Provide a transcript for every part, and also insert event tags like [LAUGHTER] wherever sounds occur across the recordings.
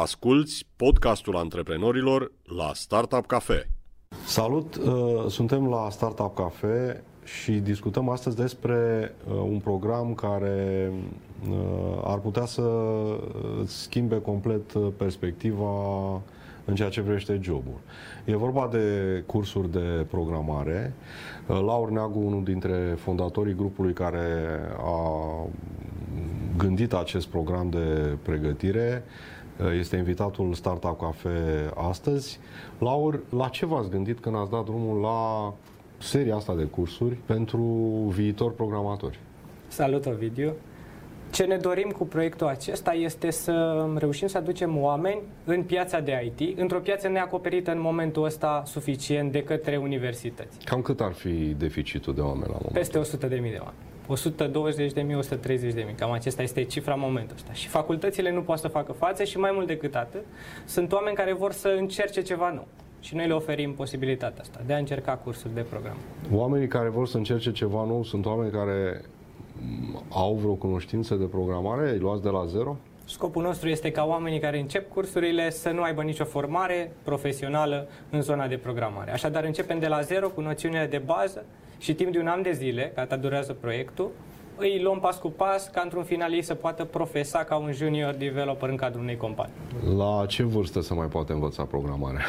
Asculți podcastul antreprenorilor la Startup Cafe. Salut! uh, Suntem la Startup Cafe și discutăm astăzi despre uh, un program care uh, ar putea să îți schimbe complet uh, perspectiva în ceea ce privește jobul. E vorba de cursuri de programare. Uh, Laur Neagu, unul dintre fondatorii grupului care a gândit acest program de pregătire, este invitatul Startup Cafe astăzi. Laur, la ce v-ați gândit când ați dat drumul la seria asta de cursuri pentru viitor programatori? Salut, Ovidiu! Ce ne dorim cu proiectul acesta este să reușim să aducem oameni în piața de IT, într-o piață neacoperită în momentul ăsta suficient de către universități. Cam cât ar fi deficitul de oameni la moment? Peste 100.000 de oameni. 120.000, 130.000, cam acesta este cifra în momentul ăsta. Și facultățile nu pot să facă față și mai mult decât atât, sunt oameni care vor să încerce ceva nou. Și noi le oferim posibilitatea asta, de a încerca cursuri de program. Oamenii care vor să încerce ceva nou sunt oameni care m, au vreo cunoștință de programare? Îi luați de la zero? Scopul nostru este ca oamenii care încep cursurile să nu aibă nicio formare profesională în zona de programare. Așadar, începem de la zero cu noțiunile de bază și timp de un an de zile, ca atât durează proiectul, îi luăm pas cu pas ca într-un final ei să poată profesa ca un junior developer în cadrul unei companii. La ce vârstă se mai poate învăța programarea?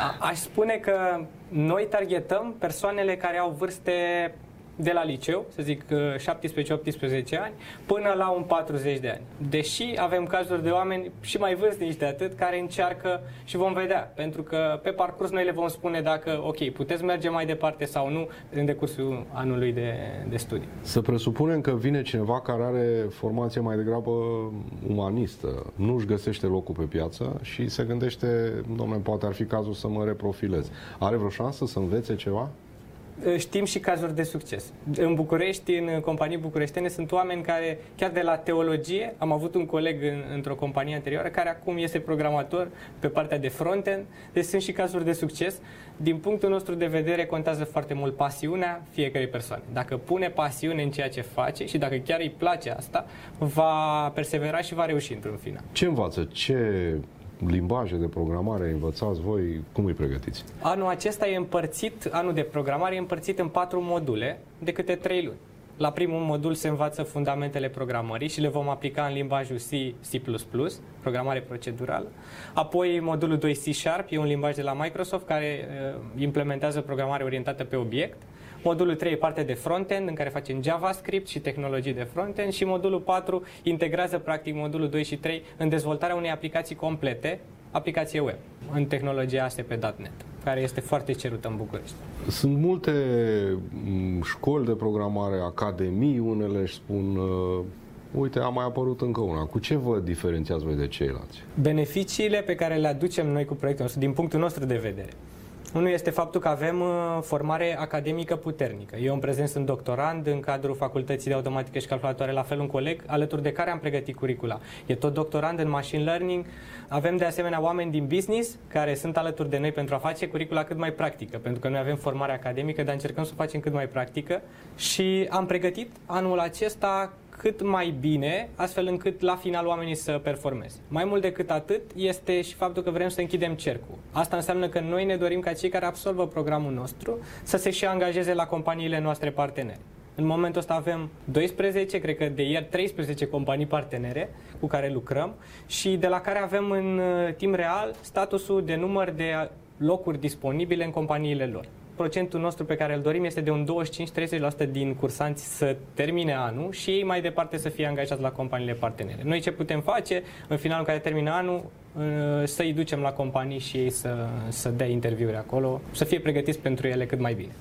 A- aș spune că noi targetăm persoanele care au vârste de la liceu, să zic uh, 17-18 ani, până la un 40 de ani. Deși avem cazuri de oameni și mai vârstnici de atât care încearcă și vom vedea, pentru că pe parcurs noi le vom spune dacă, ok, puteți merge mai departe sau nu în decursul anului de, de studii. Să presupunem că vine cineva care are formație mai degrabă umanistă, nu își găsește locul pe piață și se gândește, domnule, poate ar fi cazul să mă reprofilez. Are vreo șansă să învețe ceva? Știm și cazuri de succes. În București, în companii bucureștene, sunt oameni care, chiar de la teologie, am avut un coleg în, într-o companie anterioară care acum este programator pe partea de frontend, deci sunt și cazuri de succes. Din punctul nostru de vedere, contează foarte mult pasiunea fiecărei persoane. Dacă pune pasiune în ceea ce face și dacă chiar îi place asta, va persevera și va reuși într-un final. Ce învață? Ce limbaje de programare învățați voi? Cum îi pregătiți? Anul acesta e împărțit, anul de programare e împărțit în patru module de câte trei luni. La primul modul se învață fundamentele programării și le vom aplica în limbajul C, C++, programare procedurală. Apoi modulul 2 C Sharp e un limbaj de la Microsoft care uh, implementează programare orientată pe obiect. Modulul 3 e parte de frontend, în care facem JavaScript și tehnologii de frontend și modulul 4 integrează practic modulul 2 și 3 în dezvoltarea unei aplicații complete, aplicație web, în tehnologia ASP.NET, care este foarte cerută în București. Sunt multe m, școli de programare, academii, unele își spun, uh, uite, a mai apărut încă una. Cu ce vă diferențiați voi de ceilalți? Beneficiile pe care le aducem noi cu proiectul nostru, din punctul nostru de vedere. Unul este faptul că avem uh, formare academică puternică. Eu în prezent sunt doctorand în cadrul Facultății de Automatică și Calculatoare, la fel un coleg, alături de care am pregătit curicula. E tot doctorand în machine learning. Avem de asemenea oameni din business care sunt alături de noi pentru a face curicula cât mai practică, pentru că noi avem formare academică, dar încercăm să o facem cât mai practică și am pregătit anul acesta cât mai bine, astfel încât la final oamenii să performeze. Mai mult decât atât este și faptul că vrem să închidem cercul. Asta înseamnă că noi ne dorim ca cei care absolvă programul nostru să se și angajeze la companiile noastre partenere. În momentul ăsta avem 12, cred că de ieri 13 companii partenere cu care lucrăm și de la care avem în uh, timp real statusul de număr de locuri disponibile în companiile lor procentul nostru pe care îl dorim este de un 25-30% din cursanți să termine anul și ei mai departe să fie angajați la companiile partenere. Noi ce putem face în finalul în care termină anul, să-i ducem la companii și ei să, să dea interviuri acolo, să fie pregătiți pentru ele cât mai bine.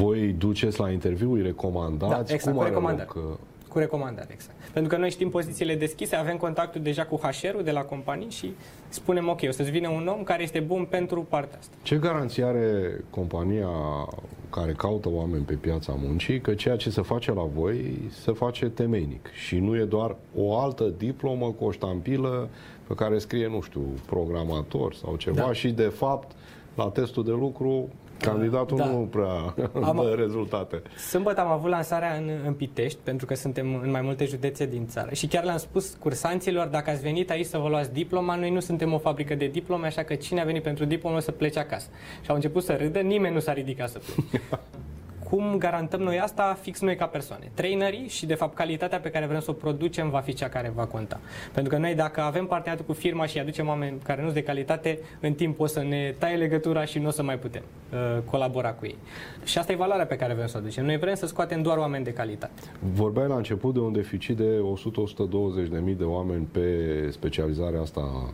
Voi duceți la interviuri, recomandați? Da, exact, Cum cu are recomandări. loc? Cu recomandare, exact. Pentru că noi știm pozițiile deschise, avem contactul deja cu HR-ul de la companii și spunem, ok, o să-ți vină un om care este bun pentru partea asta. Ce garanție are compania care caută oameni pe piața muncii că ceea ce se face la voi se face temeinic și nu e doar o altă diplomă cu o ștampilă pe care scrie, nu știu, programator sau ceva Da. și de fapt la testul de lucru Candidatul Da. nu prea Am- dă rezultate. Sâmbătă am avut lansarea în, în Pitești, pentru că suntem în mai multe județe din țară. Și chiar le-am spus cursanților, dacă ați venit aici să vă luați diploma, noi nu suntem o fabrică de diplome, așa că cine a venit pentru diplomă o să plece acasă. Și au început să râdă, nimeni nu s-a ridicat să plece. [LAUGHS] Cum garantăm noi asta fix noi ca persoane? Trainerii și, de fapt, calitatea pe care vrem să o producem va fi cea care va conta. Pentru că noi, dacă avem parteneriat cu firma și aducem oameni care nu sunt de calitate, în timp o să ne taie legătura și nu o să mai putem uh, colabora cu ei. Și asta e valoarea pe care vrem să o aducem. Noi vrem să scoatem doar oameni de calitate. Vorbeai la început de un deficit de 100-120 de mii de oameni pe specializarea asta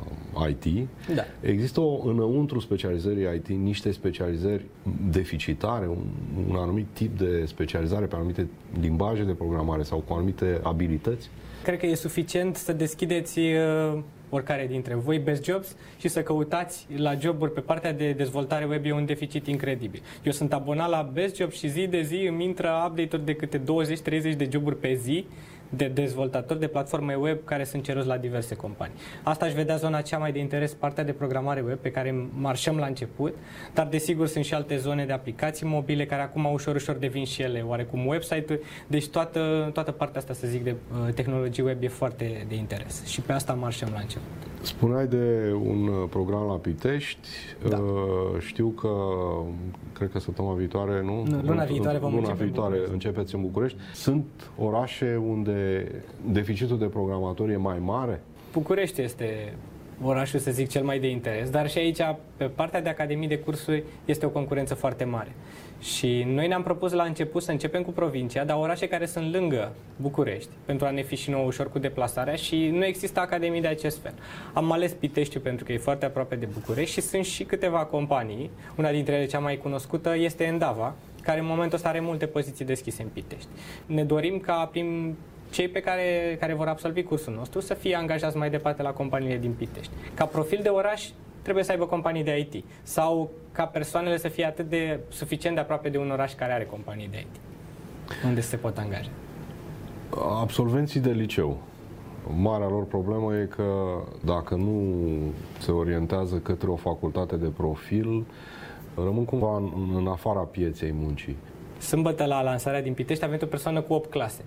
IT. Da. Există o, înăuntru specializării IT niște specializări deficitare, un, un anumit tip de specializare pe anumite limbaje de programare sau cu anumite abilități? Cred că e suficient să deschideți uh, oricare dintre voi Best Jobs și să căutați la joburi pe partea de dezvoltare web e un deficit incredibil. Eu sunt abonat la Best Job și zi de zi îmi intră update-uri de câte 20-30 de joburi pe zi de dezvoltatori de platforme web care sunt ceruți la diverse companii. Asta aș vedea zona cea mai de interes, partea de programare web pe care marșăm la început, dar desigur sunt și alte zone de aplicații mobile care acum ușor, ușor devin și ele oarecum website-uri, deci toată, toată partea asta, să zic, de uh, tehnologie web e foarte de interes și pe asta marșăm la început. Spuneai de un uh, program la Pitești. Da. Uh, Știu că, cred că săptămâna viitoare, nu? Nu, luna viitoare vom Luna începe în viitoare București. începeți în București. Sunt orașe unde deficitul de programatori e mai mare? București este orașul, să zic, cel mai de interes, dar și aici, pe partea de academii de cursuri, este o concurență foarte mare. Și noi ne-am propus la început să începem cu provincia, dar orașe care sunt lângă București, pentru a ne fi și nouă ușor cu deplasarea și nu există academii de acest fel. Am ales Piteștiu pentru că e foarte aproape de București și sunt și câteva companii, una dintre ele cea mai cunoscută este Endava, care în momentul ăsta are multe poziții deschise în Pitești. Ne dorim ca prin cei pe care, care vor absolvi cursul nostru să fie angajați mai departe la companiile din Pitești. Ca profil de oraș trebuie să aibă companii de IT sau ca persoanele să fie atât de suficient de aproape de un oraș care are companii de IT unde se pot angaja. Absolvenții de liceu. Marea lor problemă e că dacă nu se orientează către o facultate de profil, rămân cumva în, în afara pieței muncii. Sâmbătă la lansarea din Pitești a venit o persoană cu 8 clase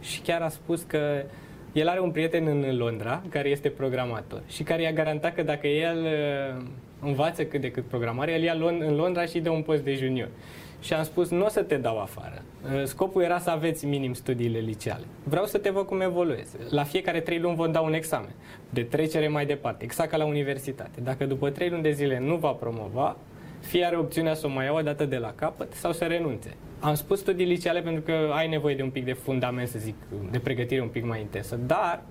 și chiar a spus că el are un prieten în Londra care este programator și care i-a garantat că dacă el uh, învață cât de cât programare, el ia Lon- în Londra și îi dă un post de junior. Și am spus, nu o să te dau afară. Uh, Scopul era să aveți minim studiile liceale. Vreau să te văd cum evoluezi. La fiecare trei luni vom da un examen de trecere mai departe, exact ca la universitate. Dacă după trei luni de zile nu va promova, fie are opțiunea să o mai iau o dată de la capăt sau să renunțe. Am spus studii liceale pentru că ai nevoie de un pic de fundament, să zic, de pregătire un pic mai intensă, dar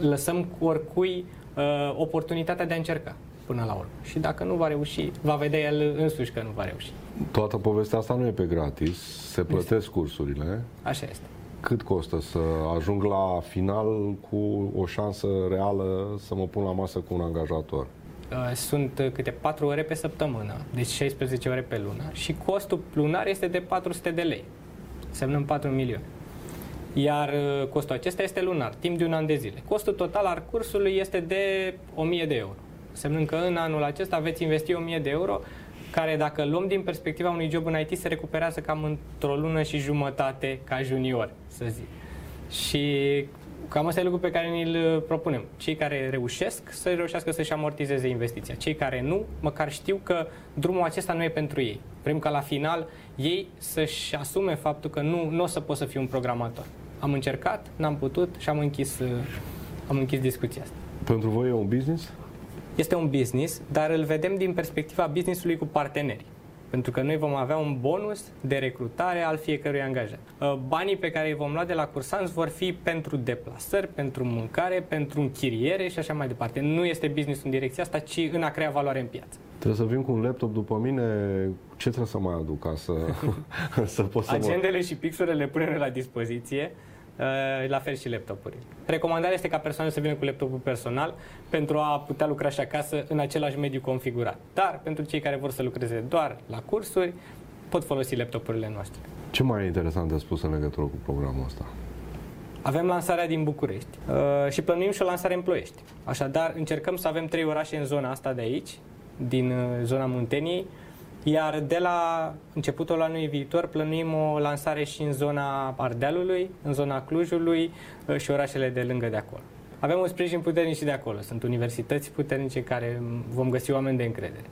lăsăm cu oricui uh, oportunitatea de a încerca până la urmă. Și dacă nu va reuși, va vedea el însuși că nu va reuși. Toată povestea asta nu e pe gratis, se plătesc cursurile. Așa este. Cât costă să ajung la final cu o șansă reală să mă pun la masă cu un angajator? Uh, Sunt uh, câte 4 ore pe săptămână, deci 16 ore pe lună și costul lunar este de 400 de lei, semnăm 4 milioane. Iar uh, costul acesta este lunar, timp de un an de zile. Costul total al cursului este de 1000 de euro, semnând că în anul acesta veți investi 1000 de euro, care dacă luăm din perspectiva unui job în IT se recuperează cam într-o lună și jumătate ca junior, să zic. Și cam asta e lucru pe care ni-l propunem. Cei care reușesc să reușească să-și amortizeze investiția. Cei care nu, măcar știu că drumul acesta nu e pentru ei. Vrem ca la final ei să-și asume faptul că nu, nu o să pot să fiu un programator. Am încercat, n-am putut și am închis, uh, am închis discuția asta. Pentru voi e un business? Este un business, dar îl vedem din perspectiva businessului cu parteneri. Pentru că noi vom avea un bonus de recrutare al fiecărui angajat. Uh, Banii pe care îi vom lua de la cursanți vor fi pentru deplasări, pentru mâncare, pentru închiriere și așa mai departe. Nu este business în direcția asta, ci în a crea valoare în piață. Trebuie să vin cu un laptop după mine. Ce trebuie să mai aduc ca să, [LAUGHS] să pot să mă... Agendele și pixurile le punem la dispoziție, uh, la fel și laptopurile. Recomandarea este ca persoana să vină cu laptopul personal pentru a putea lucra și acasă în același mediu configurat. Dar pentru cei care vor să lucreze doar la cursuri, pot folosi laptopurile noastre. Ce mai e interesant de spus în legătură cu programul ăsta? Avem lansarea din București uh, și plănuim și o lansare în Ploiești. Așadar, încercăm să avem trei orașe în zona asta de aici, din uh, zona Munteniei, Iar de la începutul anului viitor plănuim o lansare și în zona Ardealului, în zona Clujului uh, și orașele de lângă de acolo. Avem un sprijin puternic și de acolo. Sunt universități puternice care vom găsi oameni de încredere.